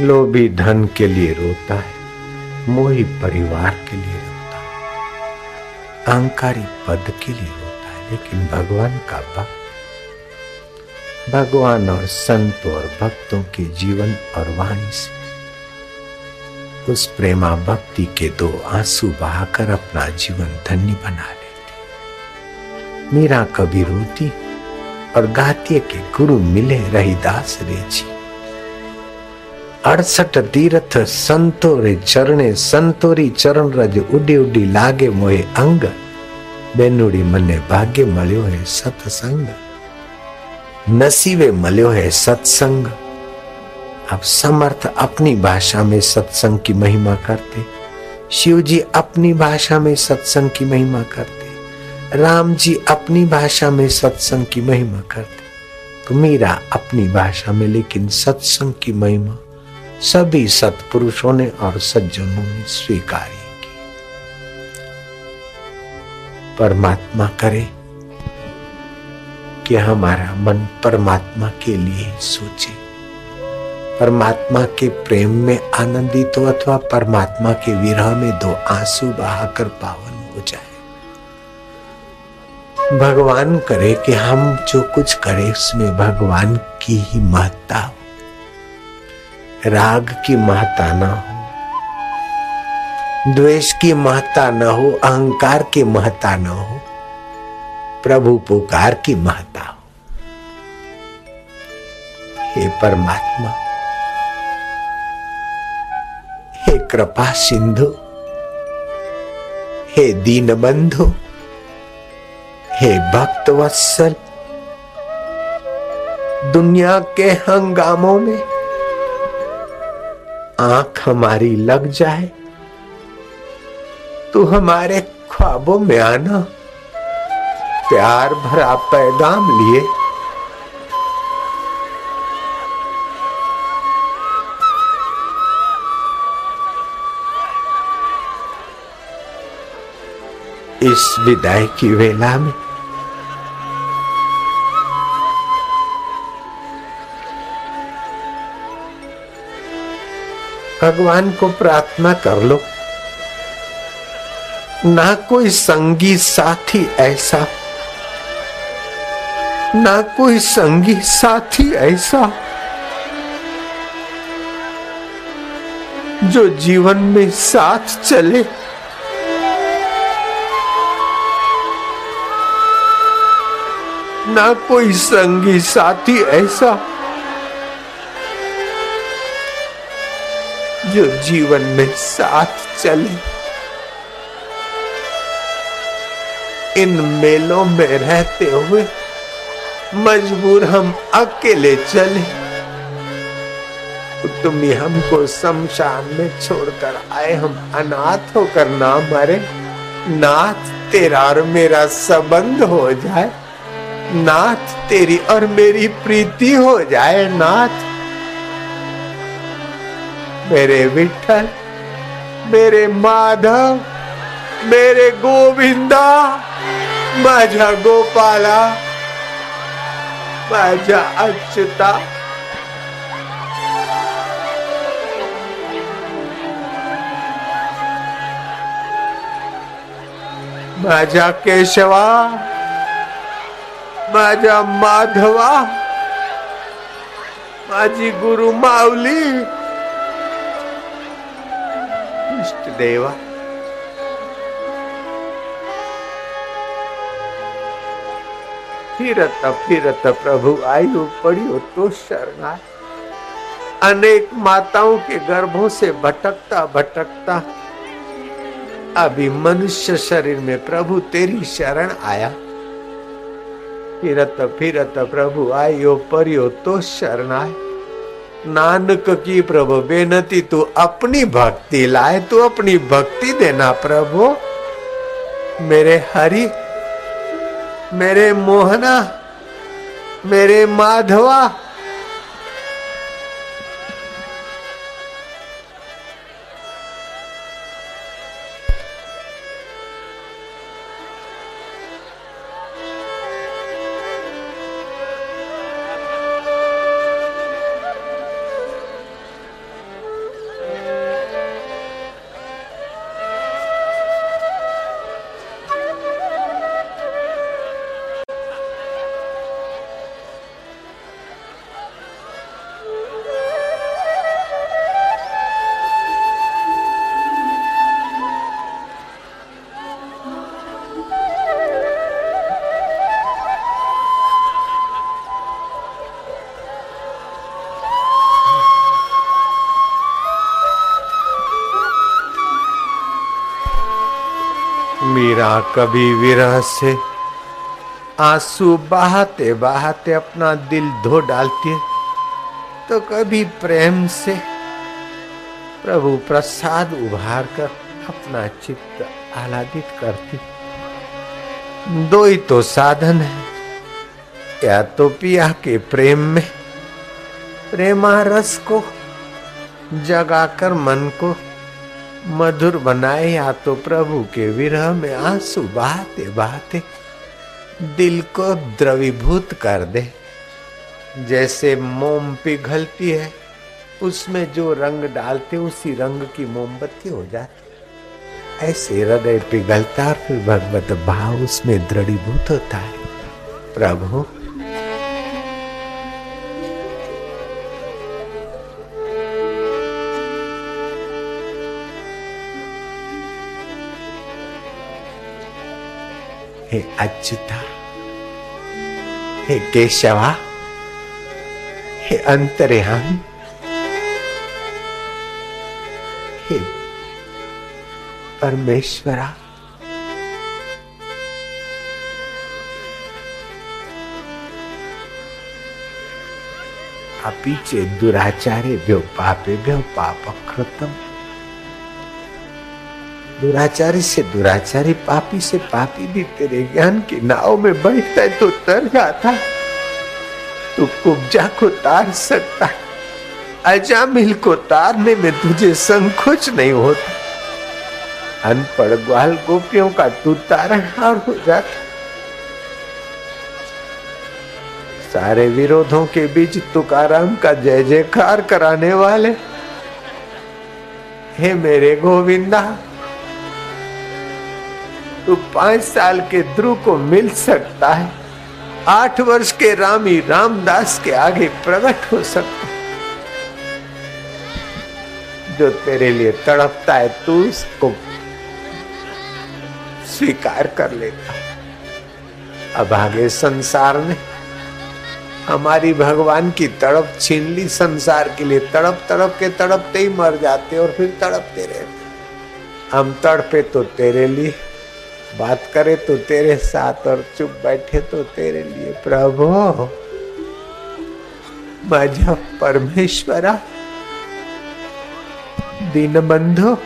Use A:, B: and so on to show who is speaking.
A: लोभी धन के लिए रोता है, मोही परिवार के लिए रोता है, अहंकारी पद के लिए रोता है, लेकिन भगवान का भक्त भगवान और संतों और भक्तों के जीवन और वाणी से, उस प्रेमा भक्ति के दो आँसू बहाकर अपना जीवन धन्य बना लेती मीरा कभी रोती और गाती के गुरु मिले रहीदास रे जी। अड़सठ तीर्थ संतोरे चरणे, संतोरी चरण रज उडी उडी लागे मोहे अंग। बेनुड़ी मने भाग्य मळ्यो है सत्संग। नसीबे मल्यो है सत्संग। अब समर्थ अपनी भाषा में सत्संग की महिमा करते। शिव जी अपनी भाषा में सत्संग की महिमा करते। राम जी अपनी भाषा में सत्संग की महिमा करते। तो मीरा अपनी भाषा में, लेकिन सत्संग की महिमा सभी सत्पुरुषों ने और सज्जनों ने स्वीकारी की। परमात्मा करे कि हमारा मन परमात्मा के लिए सोचे। परमात्मा के प्रेम में आनंदित हो अथवा परमात्मा के विरह में दो आँसू बहाकर पावन हो जाए। भगवान करे कि हम जो कुछ करें, उसमें भगवान की ही महत्ता हो। राग की महत्ता न हो, द्वेष की महत्ता न हो, अहंकार की महत्ता न हो, प्रभु पुकार की महत्ता हो। हे परमात्मा, हे कृपा सिंधु, हे दीन बंधु हे भक्त वत्सल दुनिया के हंगामों में आँख हमारी लग जाए, तू हमारे ख्वाबों में आना, प्यार भरा पैगाम लिए। इस विदाई की वेला में भगवान को प्रार्थना कर लो। ना कोई संगी साथी ऐसा। ना कोई संगी साथी ऐसा जो जीवन में साथ चले। ना कोई संगी साथी ऐसा जो जीवन में साथ चले। इन मेलों में रहते हुए मजबूर हम अकेले चले। तो तुम ही हमको शमशान में छोड़कर आए। हम अनाथ होकर ना मरे। नाथ तेरा और मेरा संबंध हो जाए। नाथ तेरी और मेरी प्रीति हो जाए। नाथ मेरे विठल मेरे माधव, मेरे गोविंदा, माझ्या गोपाला, माझ्या अच्युता। माझ्या केशवा, माझ्या माधवा, माझी गुरु माऊली इष्ट देवा। फिरत फिरत प्रभु, आयु पड़ियो तो शरणा अनेक माताओं के गर्भों से भटकता भटकता। अभी मनुष्य शरीर में प्रभु तेरी शरण आया। फिरत फिरत प्रभु, आयो परियो तो शरणाय नानक की प्रभु, बेनती तू अपनी भक्ति लाए, तू अपनी भक्ति देना प्रभु। मेरे हरि, मेरे मोहना, मेरे माधवा मीरा कभी विरह से आँसू बहाते बहाते अपना दिल धो डालती है। तो कभी प्रेम से प्रभु प्रसाद उभार कर अपना चित्त आह्लादित करती दो ही तो साधन है। या तो पिया के प्रेम में प्रेमा रस को जगाकर मन को मधुर बनाए या तो प्रभु के विरह में आँसू बहाते बहाते दिल को द्रवीभूत कर दे। जैसे मोम पिघलती है, उसमें जो रंग डालते उसी रंग की मोमबत्ती हो जाती ऐसे हृदय पिघलता और फिर भगवत भाव उसमें दृढ़ीभूत होता है। प्रभु हे अच्युता हे केशवा हे अंतर्यामी हे परमेश्वरा भ्यो पापे भ्यो पाप कृतम दुराचारी से दुराचारी, पापी से पापी भी तेरे ज्ञान की नाव में बैठता है तो तर जाता तू कुब्जा को तार सकता अजामिल को तारने में तुझे संकोच नहीं होता। अनपढ़ ग्वाल गोपियों का तू तारणहार हो जाता सारे विरोधों के बीच तुकाराम का जय जयकार कराने वाले हे मेरे गोविंदा तू पाँच साल के ध्रुव को मिल सकता है। आठ वर्ष के रामी रामदास के आगे प्रकट हो सकता है। जो तेरे लिए तड़पता है, तू उसको स्वीकार कर लेता अब आगे संसार ने हमारी भगवान की तड़प छीन ली, संसार के लिए तड़प तड़प के तड़पते ही मर जाते और फिर तड़पते रहते हम तड़पे तो तेरे लिए। बात करे तो तेरे साथ और चुप बैठे तो तेरे लिए प्रभु मज़ा परमेश्वरा, दीनबंधु